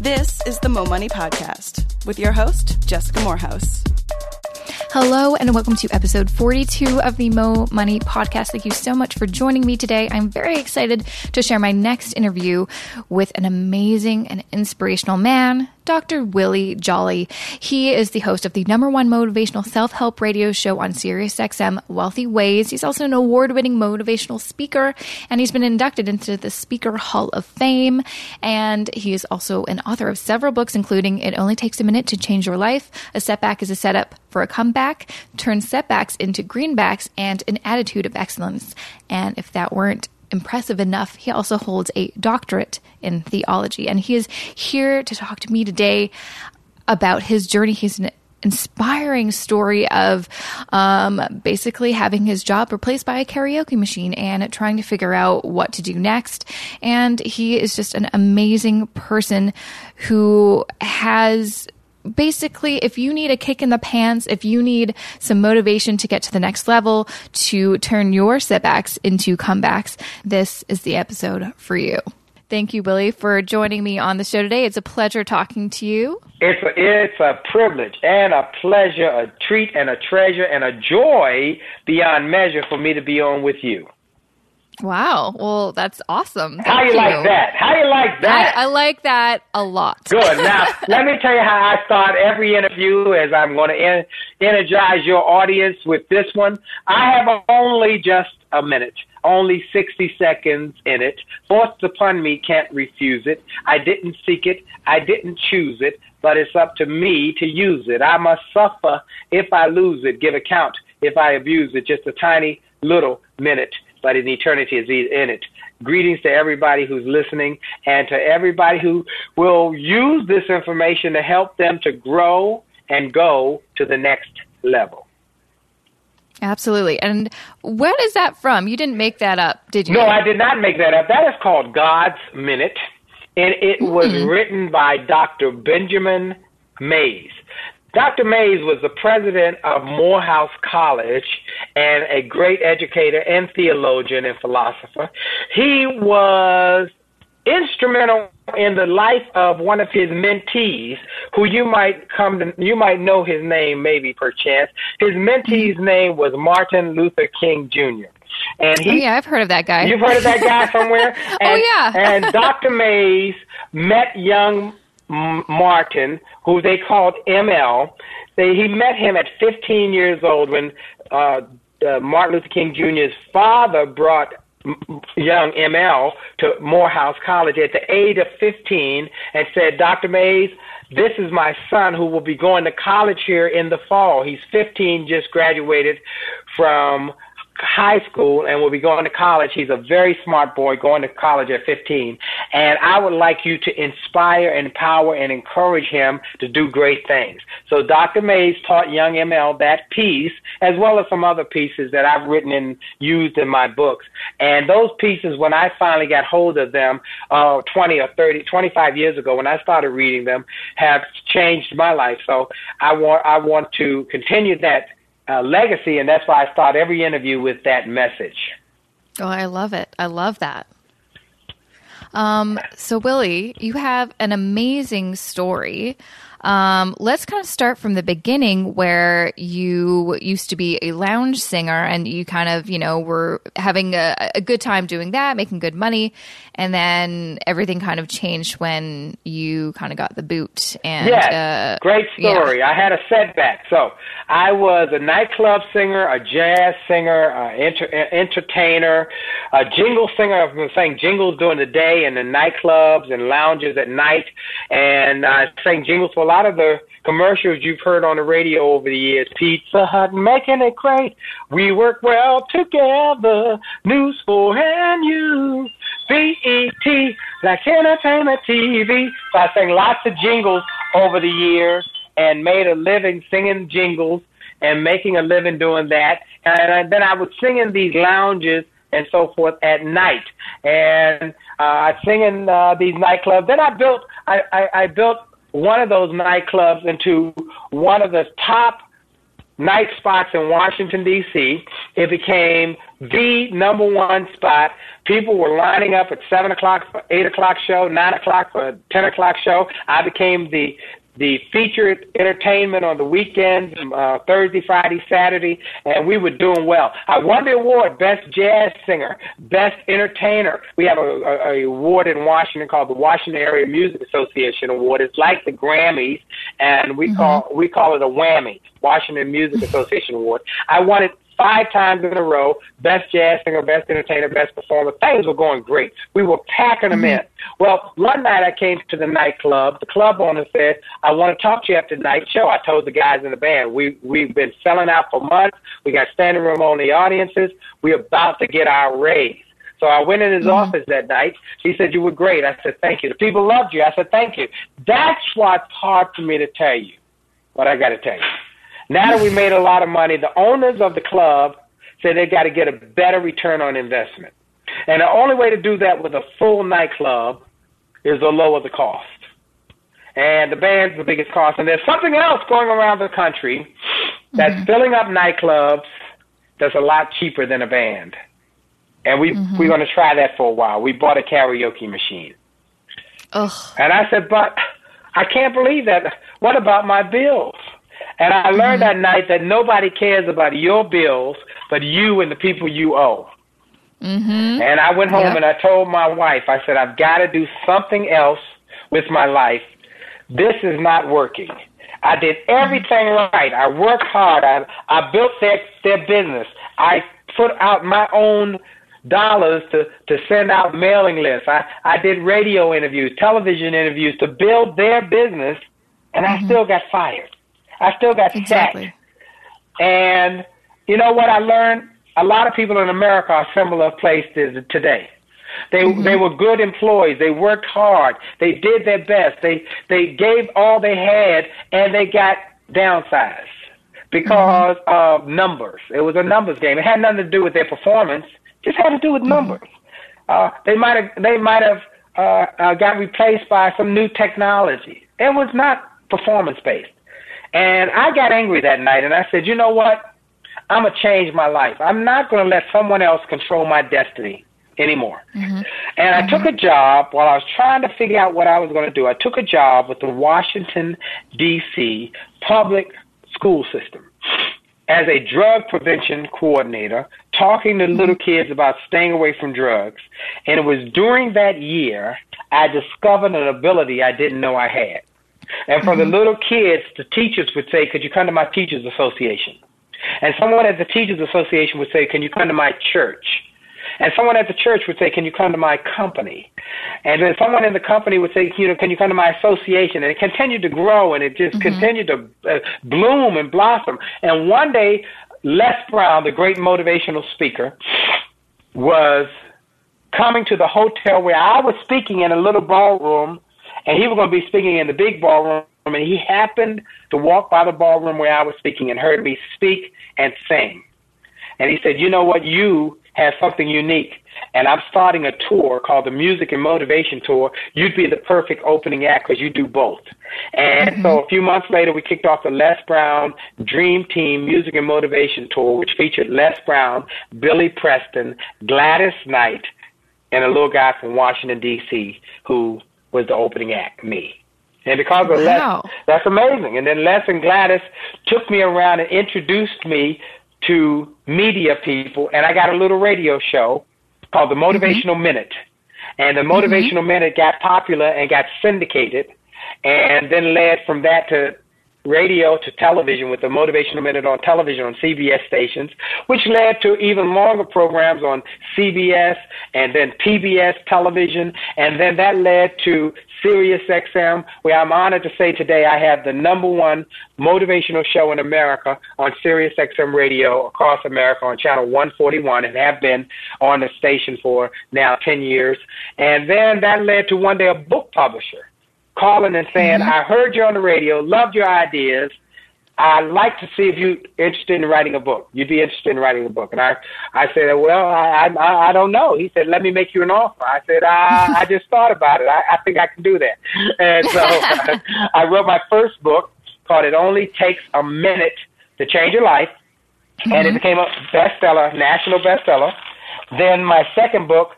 This is the Mo Money Podcast with your host, Jessica Moorhouse. Hello, and welcome to episode 42 of the Mo Money Podcast. Thank you so much for joining me today. I'm very excited to share my next interview with an amazing and inspirational man, Dr. Willie Jolley. He is the host of the number one motivational self help radio show on SiriusXM, Wealthy Ways. He's also an award winning motivational speaker, and he's been inducted into the Speaker Hall of Fame. And he is also an author of several books, including It Only Takes a Minute to Change Your Life, A Setback is a Setup for a Comeback, Turn Setbacks into Greenbacks, and An Attitude of Excellence. And if that weren't impressive enough, he also holds a doctorate in theology. And he is here to talk to me today about his journey. He's an inspiring story of um, basically having his job replaced by a karaoke machine and trying to figure out what to do next. And he is just an amazing person who has basically, if you need a kick in the pants, if you need some motivation to get to the next level, to turn your setbacks into comebacks, this is the episode for you. Thank you, Willie, for joining me on the show today. It's a pleasure talking to you. It's a, it's a privilege and a pleasure, a treat and a treasure and a joy beyond measure for me to be on with you. Wow. Well, that's awesome. Thank how you, you, like that? How you like that? I, I like that a lot. Good. Now, let me tell you how I start every interview as I'm going to en- energize your audience with this one. I have only just a minute, only 60 seconds in it. Forced upon me, can't refuse it. I didn't seek it. I didn't choose it, but it's up to me to use it. I must suffer if I lose it, give account if I abuse it. Just a tiny little minute but in eternity is in it. Greetings to everybody who's listening and to everybody who will use this information to help them to grow and go to the next level. Absolutely. And where is that from? You didn't make that up, did you? No, I did not make that up. That is called God's Minute, and it was mm. written by Dr. Benjamin Mays. Dr. Mays was the president of Morehouse College and a great educator and theologian and philosopher. He was instrumental in the life of one of his mentees, who you might come to, you might know his name, maybe perchance. His mentee's name was Martin Luther King Jr. And he, oh, yeah, I've heard of that guy. You've heard of that guy somewhere? Oh, and, oh yeah. and Dr. Mays met young Martin, who they called ML. They, he met him at 15 years old when uh, uh, Martin Luther King Jr.'s father brought young ML to Morehouse College at the age of 15 and said, Dr. Mays, this is my son who will be going to college here in the fall. He's 15, just graduated from high school and will be going to college. He's a very smart boy going to college at 15. And I would like you to inspire, empower, and encourage him to do great things. So Dr. Mays taught young ML that piece, as well as some other pieces that I've written and used in my books. And those pieces, when I finally got hold of them, uh, 20 or 30, 25 years ago, when I started reading them, have changed my life. So I want, I want to continue that uh, legacy, and that's why I start every interview with that message. Oh, I love it. I love that. Um, so, Willie, you have an amazing story. Um, let's kind of start from the beginning where you used to be a lounge singer and you kind of, you know, were having a, a good time doing that, making good money. And then everything kind of changed when you kind of got the boot. And yes, uh, great story. Yeah. I had a setback. So I was a nightclub singer, a jazz singer, uh, enter- entertainer, a jingle singer. I've been saying jingles during the day and the nightclubs and lounges at night. And I sang jingles for lot of the commercials you've heard on the radio over the years. Pizza Hut making it great. We work well together. News for and you. BET, Black Entertainment TV. So I sang lots of jingles over the years and made a living singing jingles and making a living doing that. And then I would sing in these lounges and so forth at night. And uh, I sing in uh, these nightclubs. Then I built I, I, I built one of those nightclubs into one of the top night spots in Washington D.C. It became the number one spot. People were lining up at seven o'clock for eight o'clock show, nine o'clock for ten o'clock show. I became the the featured entertainment on the weekends, uh, Thursday, Friday, Saturday, and we were doing well. I won the award, Best Jazz Singer, Best Entertainer. We have a, a, a award in Washington called the Washington Area Music Association Award. It's like the Grammys, and we mm-hmm. call we call it a Wammie, Washington Music Association Award. I won it five times in a row, best jazz singer, best entertainer, best performer. Things were going great. We were packing them mm-hmm. in. Well, one night I came to the nightclub. The club owner said, I want to talk to you after the night show. I told the guys in the band, we, we've been selling out for months. We got standing room only audiences. We're about to get our raise. So I went in his mm-hmm. office that night. He said, You were great. I said, Thank you. The people loved you. I said, Thank you. That's what's hard for me to tell you, what I got to tell you. Now that we made a lot of money, the owners of the club said they got to get a better return on investment. And the only way to do that with a full nightclub is to lower the cost. And the band's the biggest cost. And there's something else going around the country that's mm-hmm. filling up nightclubs that's a lot cheaper than a band. And we mm-hmm. we're going to try that for a while. We bought a karaoke machine. Ugh. And I said, but I can't believe that. What about my bills? And I learned mm-hmm. that night that nobody cares about your bills but you and the people you owe. Mm-hmm. And I went home yep. and I told my wife, I said, I've got to do something else with my life. This is not working. I did everything right. I worked hard. I I built their their business. I put out my own dollars to to send out mailing lists. I I did radio interviews, television interviews to build their business, and mm-hmm. I still got fired. I still got exactly. And you know what I learned? A lot of people in America are similar places today. They mm-hmm. they were good employees. They worked hard. They did their best. They they gave all they had, and they got downsized because mm-hmm. of numbers. It was a numbers game. It had nothing to do with their performance. It just had to do with mm-hmm. numbers. Uh, they might have they might have uh, uh, got replaced by some new technology. It was not performance based. And I got angry that night and I said, you know what? I'm going to change my life. I'm not going to let someone else control my destiny anymore. Mm-hmm. And I mm-hmm. took a job while I was trying to figure out what I was going to do. I took a job with the Washington, D.C. public school system as a drug prevention coordinator, talking to little mm-hmm. kids about staying away from drugs. And it was during that year I discovered an ability I didn't know I had. And for mm-hmm. the little kids, the teachers would say, Could you come to my teachers association? And someone at the teachers association would say, Can you come to my church? And someone at the church would say, Can you come to my company? And then someone in the company would say, you know, Can you come to my association? And it continued to grow and it just mm-hmm. continued to uh, bloom and blossom. And one day, Les Brown, the great motivational speaker, was coming to the hotel where I was speaking in a little ballroom and he was going to be speaking in the big ballroom, and he happened to walk by the ballroom where I was speaking and heard me speak and sing. And he said, You know what? You have something unique. And I'm starting a tour called the Music and Motivation Tour. You'd be the perfect opening act because you do both. And mm-hmm. so a few months later, we kicked off the Les Brown Dream Team Music and Motivation Tour, which featured Les Brown, Billy Preston, Gladys Knight, and a little guy from Washington, D.C., who was the opening act, me. And because of wow. Les, that's amazing. And then Les and Gladys took me around and introduced me to media people, and I got a little radio show called the Motivational mm-hmm. Minute. And the Motivational mm-hmm. Minute got popular and got syndicated, and then led from that to radio to television with the Motivational Minute on television on CBS stations, which led to even longer programs on CBS and then PBS television, and then that led to Sirius XM, where I'm honored to say today I have the number one motivational show in America on Sirius XM radio across America on channel 141 and have been on the station for now 10 years. And then that led to one day a book publisher calling and saying, mm-hmm. I heard you on the radio, loved your ideas. I'd like to see if you're interested in writing a book. You'd be interested in writing a book. And I, I said, well, I, I, I don't know. He said, let me make you an offer. I said, I, I just thought about it. I, I think I can do that. And so I wrote my first book called It Only Takes a Minute to Change Your Life. mm-hmm. and it became a bestseller, national bestseller. Then my second book,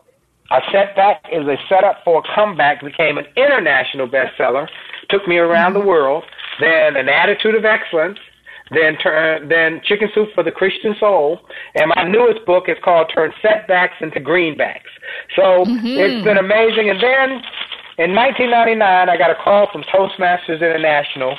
A Setback is a Setup for a Comeback, became an international bestseller. Took me around mm-hmm. the world. Then An Attitude of Excellence, then turn then Chicken Soup for the Christian Soul, and my newest book is called Turn Setbacks into Greenbacks. So mm-hmm. it's been amazing. And then in 1999, I got a call from Toastmasters International.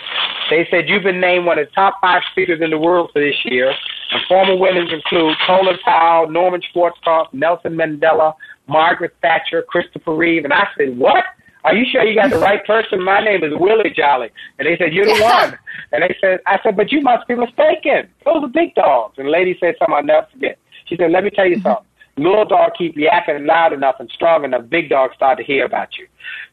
They said you've been named one of the top five speakers in the world for this year. And former winners include Colin Powell, Norman Schwarzkopf, Nelson Mandela, Margaret Thatcher, Christopher Reeve. And I said, what? Are you sure you got the right person? My name is Willie Jolley. And they said, You're the one. And they said, I said, But you must be mistaken. Those are big dogs. And the lady said something I'll never forget. She said, Let me tell you mm-hmm. something. Little dog keep yapping loud enough and strong enough, big dogs start to hear about you.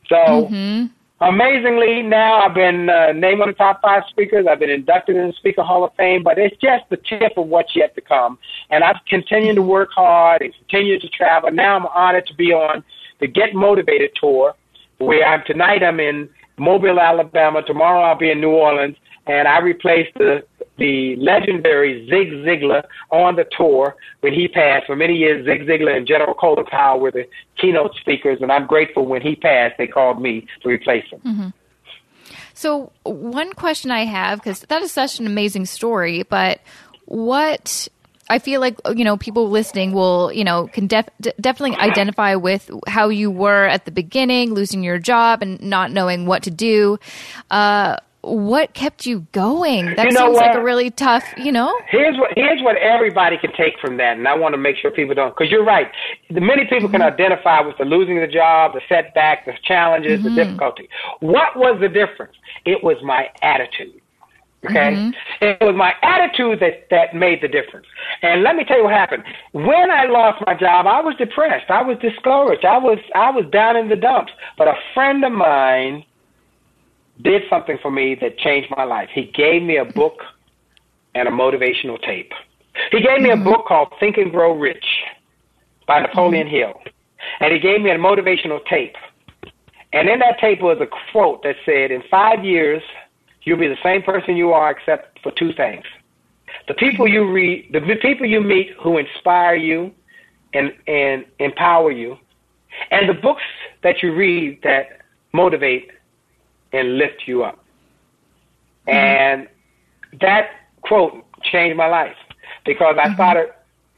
So mm-hmm. Amazingly, now I've been uh, named one of the top five speakers. I've been inducted in the Speaker Hall of Fame, but it's just the tip of what's yet to come. And I've continued to work hard and continue to travel. Now I'm honored to be on the Get Motivated tour where I'm tonight I'm in Mobile, Alabama. Tomorrow I'll be in New Orleans, and I replaced the the legendary Zig Ziglar on the tour when he passed. For many years, Zig Ziglar and General Colin Powell were the keynote speakers, and I'm grateful when he passed, they called me to replace him. Mm-hmm. So, one question I have, because that is such an amazing story, but what I feel like you know people listening will you know can def- definitely identify with how you were at the beginning, losing your job and not knowing what to do. Uh, what kept you going? That you know seems what? like a really tough, you know. Here's what here's what everybody can take from that, and I want to make sure people don't, because you're right. Many people mm-hmm. can identify with the losing the job, the setback, the challenges, mm-hmm. the difficulty. What was the difference? It was my attitude. Okay? Mm-hmm. It was my attitude that, that made the difference. And let me tell you what happened. When I lost my job, I was depressed. I was discouraged. I was I was down in the dumps. But a friend of mine did something for me that changed my life. He gave me a book and a motivational tape. He gave me a mm-hmm. book called Think and Grow Rich by Napoleon mm-hmm. Hill. And he gave me a motivational tape. And in that tape was a quote that said, In five years, You'll be the same person you are, except for two things: the people you read, the people you meet who inspire you and and empower you, and the books that you read that motivate and lift you up. Mm-hmm. And that quote changed my life because I mm-hmm. started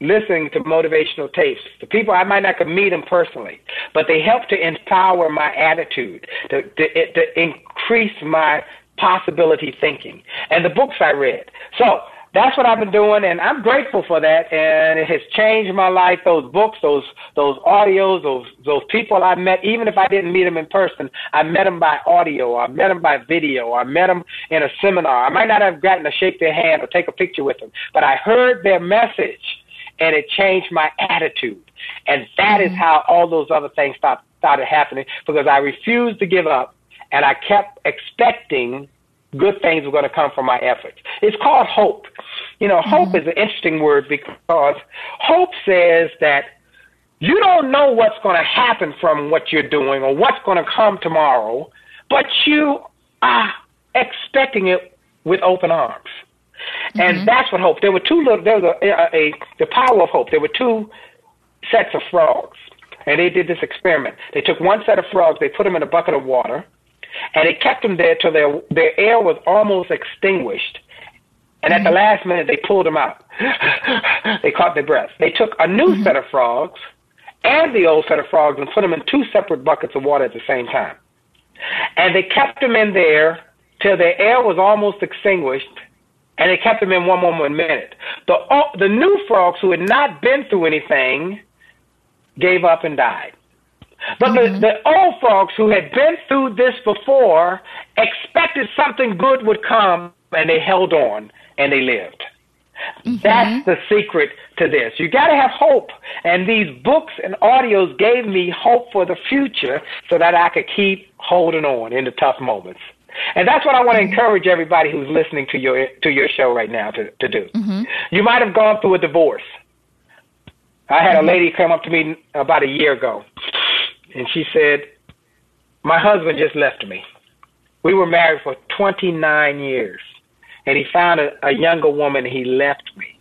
listening to motivational tapes. The people I might not could meet them personally, but they helped to empower my attitude, to, to, to increase my possibility thinking and the books I read. So that's what I've been doing, and I'm grateful for that. And it has changed my life. Those books, those those audios, those those people I met. Even if I didn't meet them in person, I met them by audio. I met them by video. I met them in a seminar. I might not have gotten to shake their hand or take a picture with them, but I heard their message, and it changed my attitude. And that mm-hmm. is how all those other things start, started happening because I refused to give up and I kept expecting good things were going to come from my efforts. It's called hope. You know, hope mm-hmm. is an interesting word because hope says that you don't know what's going to happen from what you're doing or what's going to come tomorrow, but you are expecting it with open arms. Mm-hmm. And that's what hope. There were two little. There was a, a, a the power of hope. There were two sets of frogs, and they did this experiment. They took one set of frogs, they put them in a bucket of water, and it kept them there till their their air was almost extinguished. And at the mm-hmm. last minute, they pulled them out. they caught their breath. They took a new mm-hmm. set of frogs and the old set of frogs and put them in two separate buckets of water at the same time. And they kept them in there till their air was almost extinguished, and they kept them in one more minute. The the new frogs who had not been through anything gave up and died. But mm-hmm. the, the old folks who had been through this before expected something good would come and they held on and they lived. Mm-hmm. That's the secret to this. You got to have hope. And these books and audios gave me hope for the future so that I could keep holding on in the tough moments. And that's what I want to mm-hmm. encourage everybody who's listening to your to your show right now to, to do. Mm-hmm. You might have gone through a divorce. I had a mm-hmm. lady come up to me about a year ago and she said, My husband just left me. We were married for 29 years, and he found a, a younger woman, and he left me.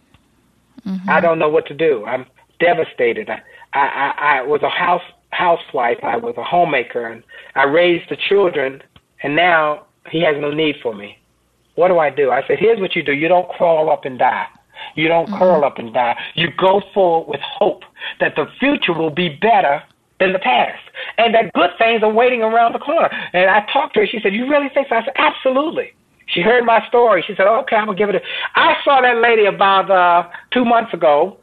Mm-hmm. I don't know what to do. I'm devastated. I, I, I was a house housewife. I was a homemaker, and I raised the children. And now he has no need for me. What do I do? I said, here's what you do. You don't crawl up and die. You don't mm-hmm. curl up and die. You go forward with hope that the future will be better than the past, and that good things are waiting around the corner. And I talked to her. She said, "You really think so?" I said, "Absolutely." She heard my story. She said, "Okay, I'm gonna give it." a I saw that lady about uh, two months ago.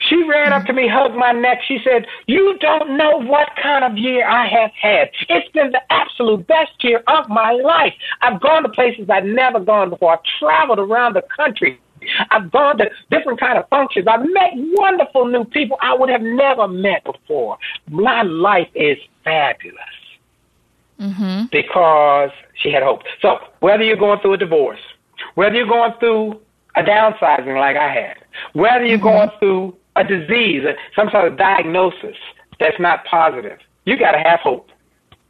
She ran up to me, hugged my neck. She said, "You don't know what kind of year I have had. It's been the absolute best year of my life. I've gone to places I've never gone before. I've traveled around the country." I've gone to different kind of functions. I've met wonderful new people I would have never met before. My life is fabulous mm-hmm. because she had hope. So whether you're going through a divorce, whether you're going through a downsizing like I had, whether you're mm-hmm. going through a disease, some sort of diagnosis that's not positive, you got to have hope.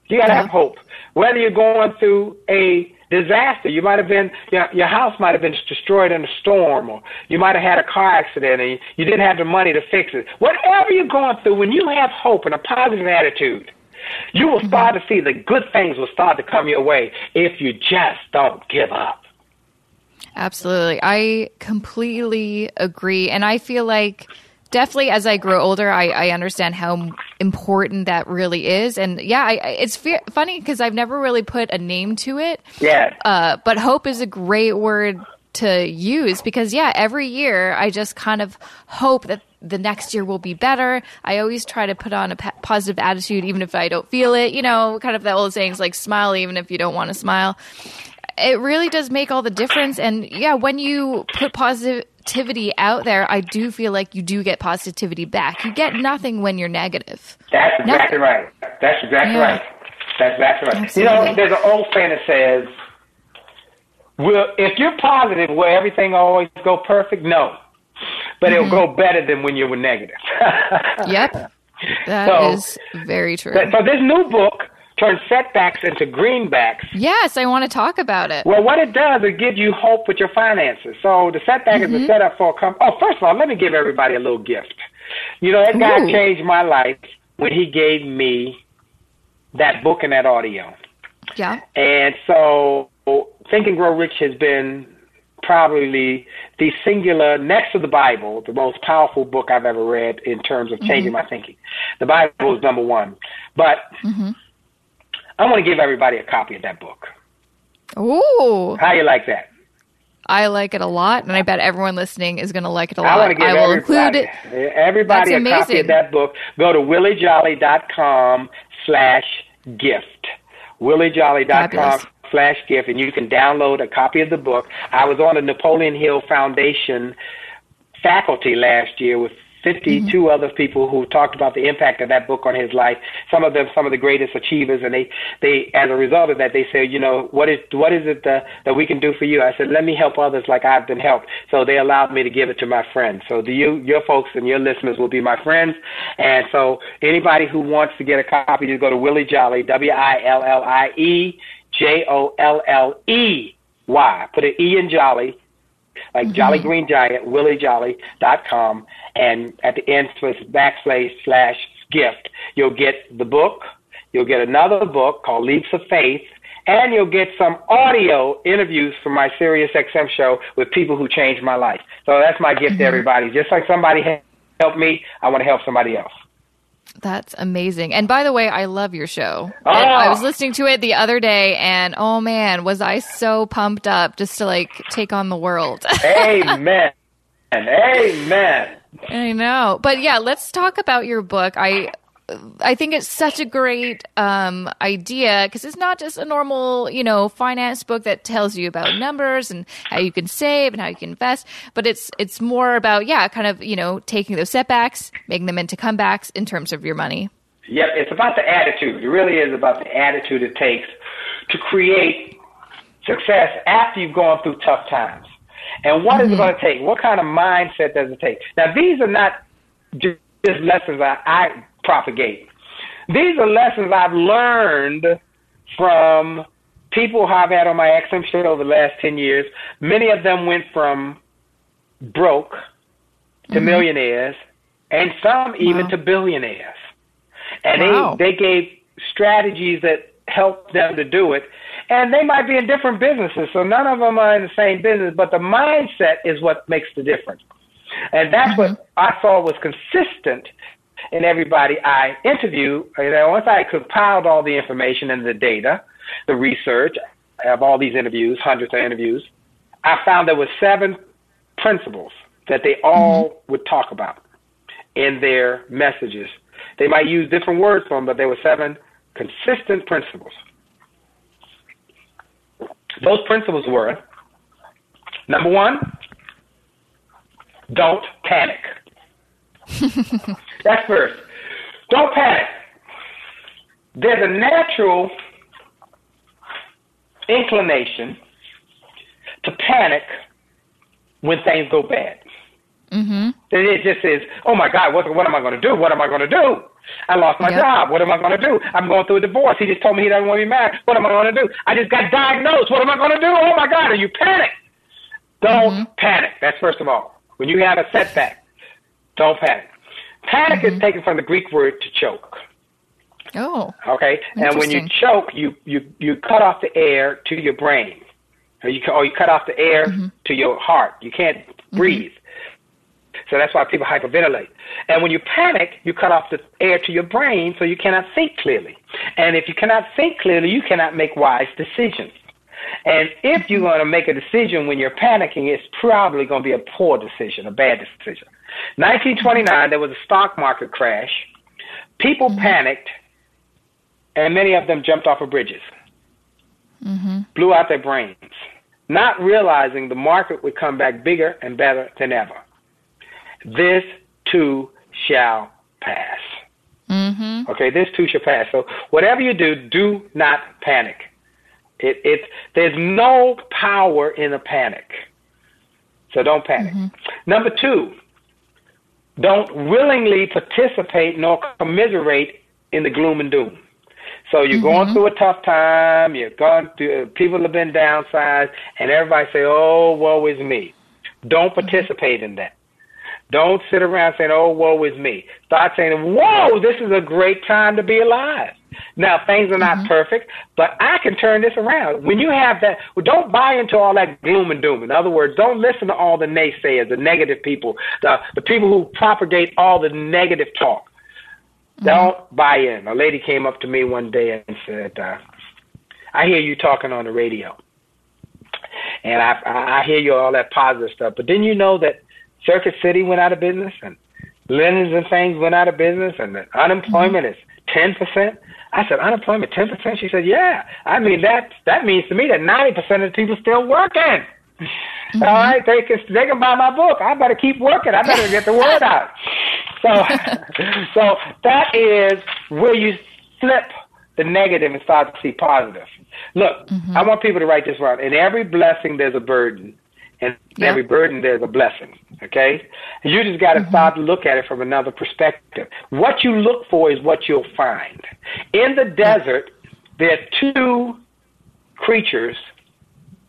You got to yeah. have hope. Whether you're going through a disaster, you might have been your, your house might have been destroyed in a storm, or you might have had a car accident and you, didn't have the money to fix it. Whatever you're going through, when you have hope and a positive attitude, you will start to see the good things will start to come your way if you just don't give up. Absolutely. I completely agree. And I feel like definitely as I grow older, I, I understand how important that really is. And yeah, I, it's fe- funny because I've never really put a name to it. Yeah. Uh, but hope is a great word to use because yeah, every year I just kind of hope that the next year will be better. I always try to put on a positive attitude, even if I don't feel it. You know, kind of the old saying is like smile even if you don't want to smile. It really does make all the difference. And yeah, when you put positivity out there, I do feel like you do get positivity back. You get nothing when you're negative. That's exactly nothing. right. That's exactly yeah. right. That's exactly right. Absolutely. You know, there's an old saying that says, "Will if you're positive, will everything always go perfect?" No but mm-hmm. it'll go better than when you were negative. yep. that so, is very true. So this new book turns setbacks into greenbacks. Yes, I want to talk about it. Well, what it does, it gives you hope with your finances. So the setback mm-hmm. is a mm-hmm. setup for a company. Oh, first of all, let me give everybody a little gift. You know, that guy Ooh. changed my life when he gave me that book and that audio. Yeah. And so Think and Grow Rich has been probably the singular next to the Bible, the most powerful book I've ever read in terms of changing mm-hmm. my thinking. The Bible is number one, but mm-hmm. I want to give everybody a copy of that book. Ooh, how you like that? I like it a lot, and I bet everyone listening is going to like it a lot. I want to give I will include it. Everybody That's a copy of that book. Go to williejolley.com slash gift. williejolley.com slash gift, and you can download a copy of the book. I was on the Napoleon Hill Foundation faculty last year with 52 mm-hmm. other people who talked about the impact of that book on his life. Some of them, some of the greatest achievers, and they, they, as a result of that, they said, you know, what is, what is it that, that we can do for you? I said, let me help others like I've been helped. So they allowed me to give it to my friends. So the, you, your folks and your listeners will be my friends. And so anybody who wants to get a copy, just go to Willie Jolley, W-I-L-L-I-E J O L L E Y. Put an E in Jolly, like mm-hmm. Jolly Green Giant, WillieJolley.com, and at the end, with backslash slash gift, you'll get the book. You'll get another book called Leaps of Faith, and you'll get some audio interviews from my Sirius XM show with people who changed my life. So that's my gift mm-hmm. to everybody. Just like somebody helped me, I want to help somebody else. That's amazing. And by the way, I love your show. Oh. I was ah. listening to it the other day and oh man, was I so pumped up just to like take on the world. Amen. Amen. I know. But yeah, let's talk about your book. I I think it's such a great um, idea because it's not just a normal, you know, finance book that tells you about numbers and how you can save and how you can invest, but it's it's more about yeah, kind of you know taking those setbacks, making them into comebacks in terms of your money. Yep, it's about the attitude. It really is about the attitude it takes to create success after you've gone through tough times. And what mm-hmm. is it mm-hmm. going to take? What kind of mindset does it take? Now, these are not just lessons I, I propagate. These are lessons I've learned from people who I've had on my XM show over the last 10 years. Many of them went from broke to mm-hmm. millionaires, and some even Wow. to billionaires. And Wow. they they gave strategies that helped them to do it. And they might be in different businesses, so none of them are in the same business, but the mindset is what makes the difference. And that's what mm-hmm. I saw was consistent in everybody I interviewed. You know, once I compiled all the information and the data, the research of all these interviews, hundreds of interviews, I found there were seven principles that they all mm-hmm. would talk about in their messages. They might use different words for them, but there were seven consistent principles. Those principles were number one, don't panic. That's first. Don't panic. There's a natural inclination to panic when things go bad. Mm-hmm. Then it just says, "Oh my God, what what am I going to do? What am I going to do? I lost my Yep. job. What am I going to do? I'm going through a divorce. He just told me he doesn't want to be married. What am I going to do? I just got diagnosed. What am I going to do? Oh my God, are you panic? Don't panic. That's first of all. When you have a setback, don't panic. Panic is mm-hmm. taken from the Greek word to choke. Oh. Okay, and when you choke, you you you cut off the air to your brain, or you or you cut off the air mm-hmm. to your heart. You can't mm-hmm. breathe. So that's why people hyperventilate. And when you panic, you cut off the air to your brain, so you cannot think clearly. And if you cannot think clearly, you cannot make wise decisions. And if you're going to make a decision when you're panicking, it's probably going to be a poor decision, a bad decision. 1929, there was a stock market crash. People mm-hmm. panicked, and many of them jumped off of bridges, mm-hmm. blew out their brains, not realizing the market would come back bigger and better than ever. This too shall pass. Mm-hmm. Okay, this too shall pass. So whatever you do, do not panic. It, it, there's no power in a panic. So don't panic. Mm-hmm. Number two, don't willingly participate nor commiserate in the gloom and doom. So you're mm-hmm. going through a tough time. You're going through. People have been downsized, and everybody say, "Oh, woe is me." Don't mm-hmm. participate in that. Don't sit around saying, "Oh, woe is me." Start saying, "Whoa, this is a great time to be alive." Now things are not mm-hmm. perfect, but I can turn this around. When you have that, well, don't buy into all that gloom and doom. In other words, don't listen to all the naysayers, the negative people, the the people who propagate all the negative talk. Mm-hmm. Don't buy in. A lady came up to me one day and said, uh, "I hear you talking on the radio, and I I hear you all that positive stuff. But didn't you know that Circuit City went out of business and Linens and things went out of business and the mm-hmm. unemployment is ten percent?" I said, "Unemployment ten percent?" She said, "Yeah. I mean that that means to me that ninety percent of the people still working." Mm-hmm. All right, they can they can buy my book. I better keep working. I better get the word out. So, so that is where you flip the negative and start to see positive. Look, mm-hmm. I want people to write this down. In every blessing, there's a burden, and Yeah. every burden, there's a blessing. Okay, you just got to start to look at it from another perspective. What you look for is what you'll find. In the mm. desert, there are two creatures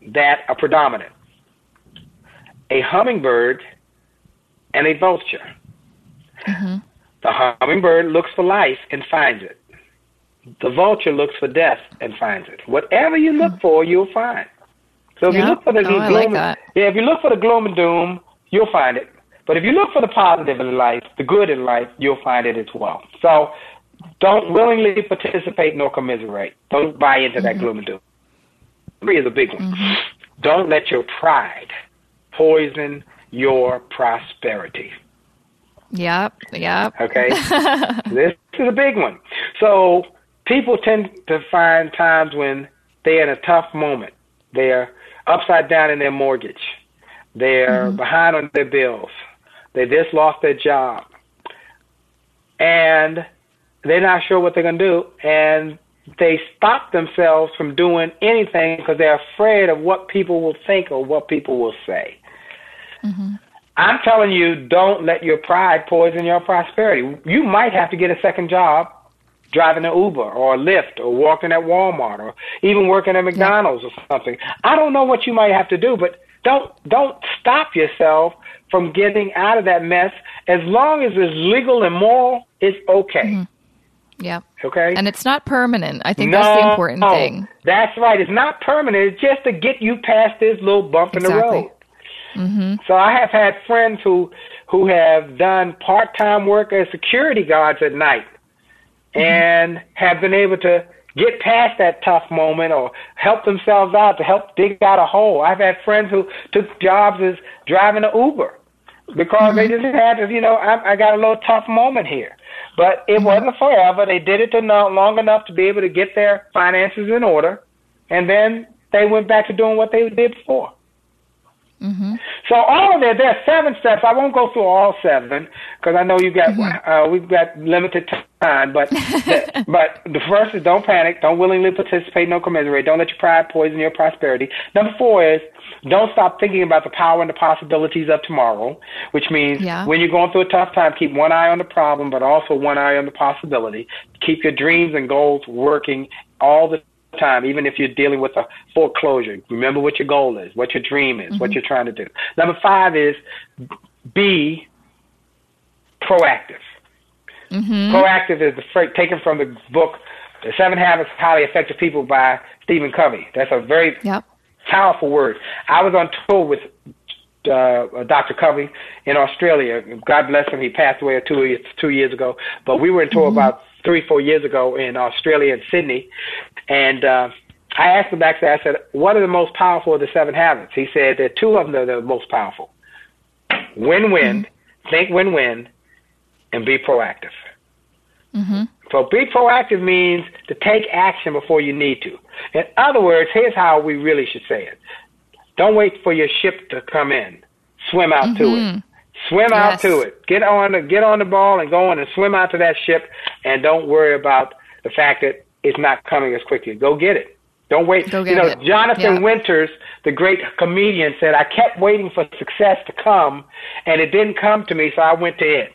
that are predominant a hummingbird and a vulture. Mm-hmm. The hummingbird looks for life and finds it. The vulture looks for death and finds it. Whatever you look mm. for, you'll find. So if you look for the Oh, gloom, like and- yeah, if you look for the gloom and doom, you'll find it. But if you look for the positive in life, the good in life, you'll find it as well. So don't willingly participate nor commiserate. Don't buy into that mm-hmm. gloom and doom. Three is a big one. Mm-hmm. Don't let your pride poison your prosperity. Yep. Yep. Okay? this is a big one. So people tend to find times when they're in a tough moment. They're upside down in their mortgage. They're mm-hmm. behind on their bills. They just lost their job. And they're not sure what they're going to do. And they stop themselves from doing anything because they're afraid of what people will think or what people will say. Mm-hmm. I'm telling you, don't let your pride poison your prosperity. You might have to get a second job driving an Uber or a Lyft or walking at Walmart or even working at McDonald's or something. I don't know what you might have to do, but don't don't stop yourself from getting out of that mess. As long as it's legal and moral, it's okay. Mm-hmm. Yeah. Okay. And it's not permanent. I think no, that's the important thing. That's right. It's not permanent. It's just to get you past this little bump exactly. in the road. Mm-hmm. So I have had friends who who have done part time work as security guards at night. And have been able to get past that tough moment or help themselves out to help dig out a hole. I've had friends who took jobs as driving an Uber because mm-hmm. they just had to, you know, I, I got a little tough moment here. But it mm-hmm. wasn't forever. They did it to know, long enough to be able to get their finances in order, and then they went back to doing what they did before. Mm-hmm. So all of it, there are seven steps. I won't go through all seven because I know you got mm-hmm. uh, we've got limited time. But the, but the first is don't panic, don't willingly participate, no commiserate, don't let your pride poison your prosperity. Number four is don't stop thinking about the power and the possibilities of tomorrow, which means yeah. when you're going through a tough time, keep one eye on the problem, but also one eye on the possibility. Keep your dreams and goals working all the time, even if you're dealing with a foreclosure. Remember what your goal is, what your dream is, mm-hmm. what you're trying to do. Number five is be proactive. Mm-hmm. Proactive is the phrase taken from the book The Seven Habits of Highly Effective People by Stephen Covey. That's a very yep. powerful word. I was on tour with uh, Dr. Covey in Australia. God bless him. He passed away two two years ago. But we were in tour mm-hmm. about three, four years ago in Australia and Sydney, and uh, I asked him back there. I said, "What are the most powerful of the seven habits?" He said that two of them are the most powerful: win-win, mm-hmm. think win-win, and be proactive. Mm-hmm. So be proactive means to take action before you need to. In other words, here's how we really should say it: Don't wait for your ship to come in. Swim out mm-hmm. to it. Mm-hmm. Swim yes. out to it. Get on the get on the ball and go on and swim out to that ship, and don't worry about the fact that it's not coming as quickly. Go get it. Don't wait. Go you know, it. Jonathan yeah. Winters, the great comedian, said, "I kept waiting for success to come, and it didn't come to me, so I went to it."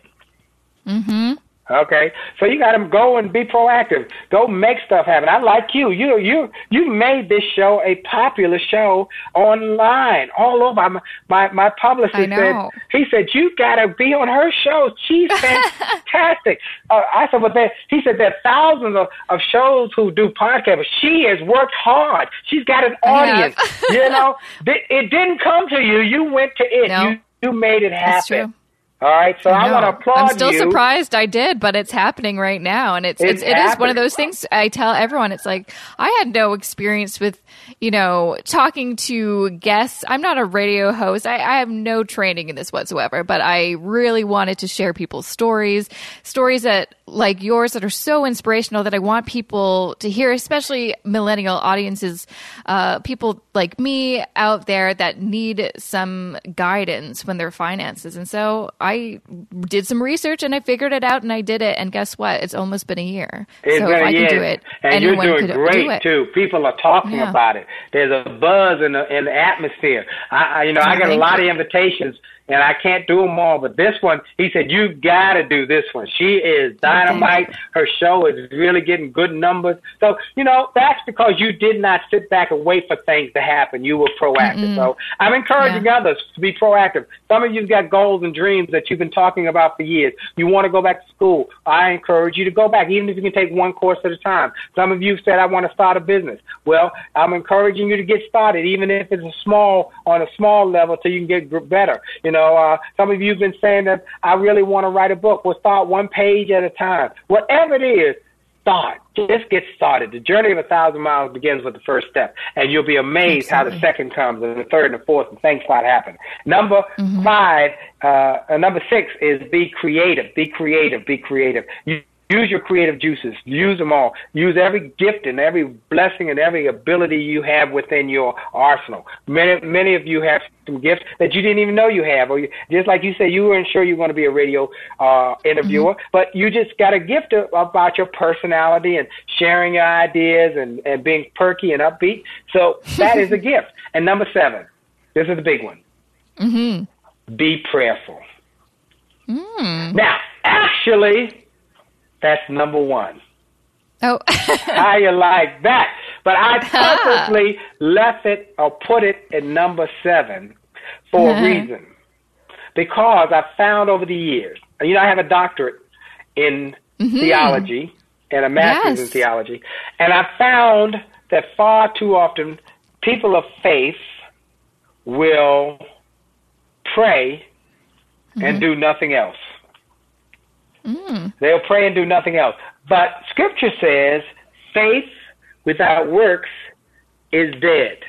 Mm-hmm. Okay, so you got to go and be proactive. Go make stuff happen. I like you. You you you made this show a popular show online all over. My my, my publicist said he said you got to be on her show. She's fantastic. uh, I said, but there, he said there are thousands of, of shows who do podcasts. She has worked hard. She's got an audience. you know, it didn't come to you. You went to it. No. You you made it happen. All right, so I, I want to applaud I'm still you. surprised I did, but it's happening right now, and it's, it's, it's it is one of those things. I tell everyone, it's like I had no experience with, you know, talking to guests. I'm not a radio host. I, I have no training in this whatsoever, but I really wanted to share people's stories, stories that like yours that are so inspirational that I want people to hear, especially millennial audiences, uh, people like me out there that need some guidance when their finances. And so I did some research and I figured it out and I did it. And guess what? It's almost been a year. It's so been I a year. can do it. And Anyone you're doing great do too. People are talking yeah. about it. There's a buzz in the in the atmosphere. I, I you know, I got a lot you. of invitations and I can't do them all. But this one, he said, you got to do this one. She is dynamite. Her show is really getting good numbers. So, you know, that's because you did not sit back and wait for things to happen. You were proactive. Mm-mm. So I'm encouraging yeah. others to be proactive. Some of you've got goals and dreams that you've been talking about for years. You want to go back to school. I encourage you to go back, even if you can take one course at a time. Some of you said, I want to start a business. Well, I'm encouraging you to get started, even if it's a small, on a small level, till you can get better. You know, know, uh, some of you have been saying that I really want to write a book. We'll start one page at a time. Whatever it is, start. Just get started. The journey of a thousand miles begins with the first step, and you'll be amazed Absolutely. how the second comes, and the third and the fourth, and things start happening. Number mm-hmm. five, uh, number six is be creative. Be creative. Be creative. You, Use your creative juices. Use them all. Use every gift and every blessing and every ability you have within your arsenal. Many, many of you have some gifts that you didn't even know you have, or you, just like you said, you weren't sure you were going to be a radio uh, interviewer, mm-hmm. but you just got a gift of, about your personality and sharing your ideas and, and being perky and upbeat. So that is a gift. And number seven, this is the big one. Mm-hmm. Be prayerful. Mm. Now, actually, that's number one. Oh. How you like that? But I ah. purposely left it or put it at number seven for a uh-huh. reason. Because I found over the years, you know, I have a doctorate in mm-hmm. theology and a master's in theology, and I found that far too often people of faith will pray and mm-hmm. do nothing else. Mm. They'll pray and do nothing else. But Scripture says faith without works is dead.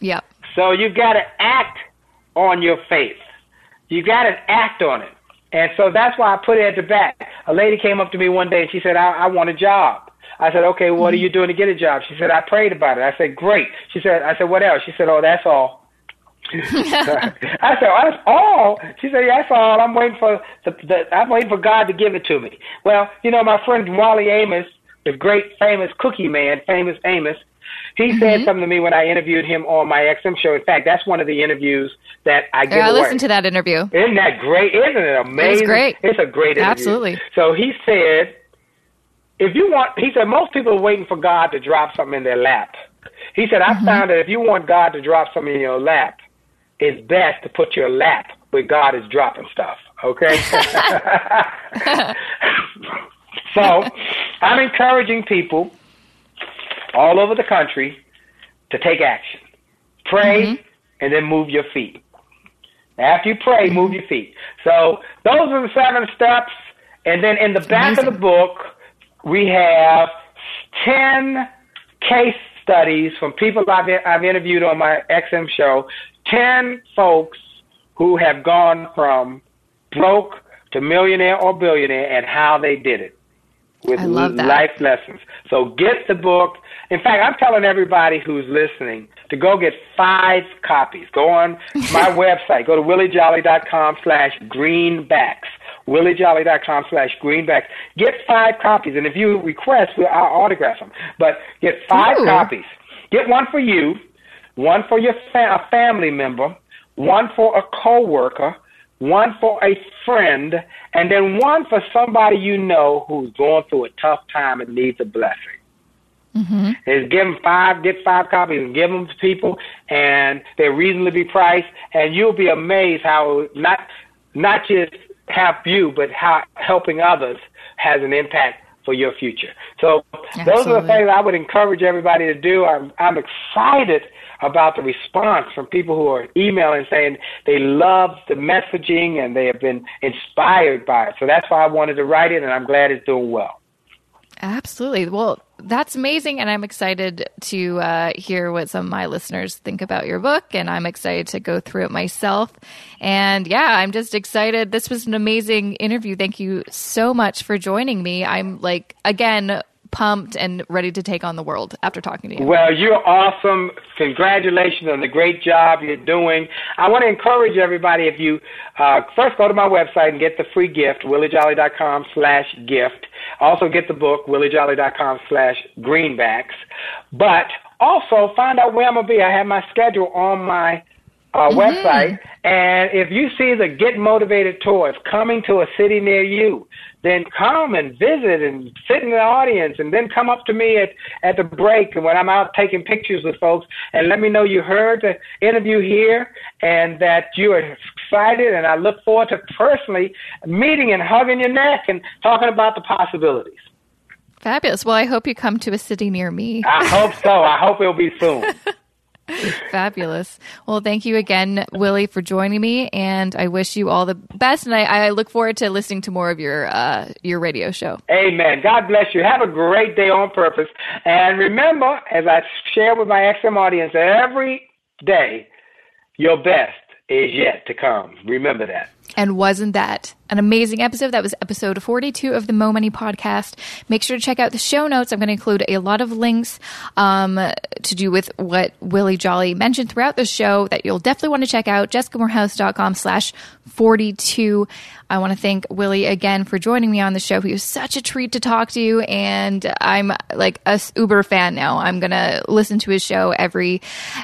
Yep. So you've got to act on your faith. You've got to act on it. And so that's why I put it at the back. A lady came up to me one day and she said, I, I want a job. I said, okay, what are you mm-hmm. doing to get a job? She said, I prayed about it. I said, great. She said, I said, what else? She said, oh, that's all. I said, that's all. She said, yeah, that's all. I'm waiting for the, the I'm waiting for God to give it to me. Well, you know, my friend Wally Amos, the great famous cookie man, famous Amos, he said something to me when I interviewed him on my XM show. In fact, that's one of the interviews that I give I away. listened to that interview. Isn't that great? Isn't it amazing? It's great. It's a great interview. Absolutely. So he said, if you want, he said, most people are waiting for God to drop something in their lap. He said, I Mm-hmm. found that if you want God to drop something in your lap, it's best to put your lap where God is dropping stuff. Okay? so I'm encouraging people all over the country to take action. Pray Mm-hmm. and then move your feet. After you pray, move your feet. So those are the seven steps. And then in the back of the book, we have 10 case studies from people I've, I've interviewed on my XM show. 10 folks who have gone from broke to millionaire or billionaire and how they did it with I love that. life lessons. So get the book. In fact, I'm telling everybody who's listening to go get five copies. Go on my website. Go to williejolley.com slash greenbacks. williejolley.com slash greenbacks. Get five copies. And if you request, we'll, I'll autograph them. But get five Ooh. copies. Get one for you, one for your fa- a family member, one for a coworker, one for a friend, and then one for somebody you know who's going through a tough time and needs a blessing. Mm-hmm. Is give them five, get five copies and give them to people, and they're reasonably priced, and you'll be amazed how not not just help you, but how helping others has an impact for your future. So those are the things I would encourage everybody to do. I'm I'm excited about the response from people who are emailing saying they love the messaging and they have been inspired by it. So that's why I wanted to write it, and I'm glad it's doing well. Absolutely. Well, that's amazing. And I'm excited to uh, hear what some of my listeners think about your book. And I'm excited to go through it myself. And yeah, I'm just excited. This was an amazing interview. Thank you so much for joining me. I'm like, again, pumped and ready to take on the world after talking to you. Well, you're awesome. Congratulations on the great job you're doing. I want to encourage everybody if you uh, first go to my website and get the free gift, williejolley.com slash gift. Also get the book, williejolley.com slash greenbacks. But also find out where I'm going to be. I have my schedule on my uh, website. And if you see the Get Motivated tour is coming to a city near you, then come and visit and sit in the audience and then come up to me at, at the break and when I'm out taking pictures with folks and let me know you heard the interview here and that you are excited and I look forward to personally meeting and hugging your neck and talking about the possibilities. Fabulous. Well, I hope you come to a city near me. I hope so. I hope it'll be soon. Fabulous. Well, thank you again, Willie, for joining me, and I wish you all the best. And I, I look forward to listening to more of your uh, your radio show. Amen. God bless you. Have a great day on purpose. And remember, as I share with my XM audience every day, your best is yet to come. Remember that. And wasn't that an amazing episode? That was episode 42 of the Mo Money podcast. Make sure to check out the show notes. I'm going to include a lot of links um, to do with what Willie Jolley mentioned throughout the show that you'll definitely want to check out. JessicaMoorhouse.com slash 42. I want to thank Willie again for joining me on the show. He was such a treat to talk to you, and I'm like a Uber fan now. I'm to listen to his show every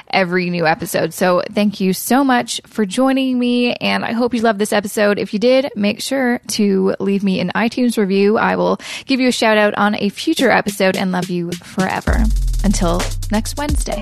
every new episode. So thank you so much for joining me, and I hope you love this episode. If you did, make sure to leave me an iTunes review. I will give you a shout out on a future episode and love you forever. Until next Wednesday.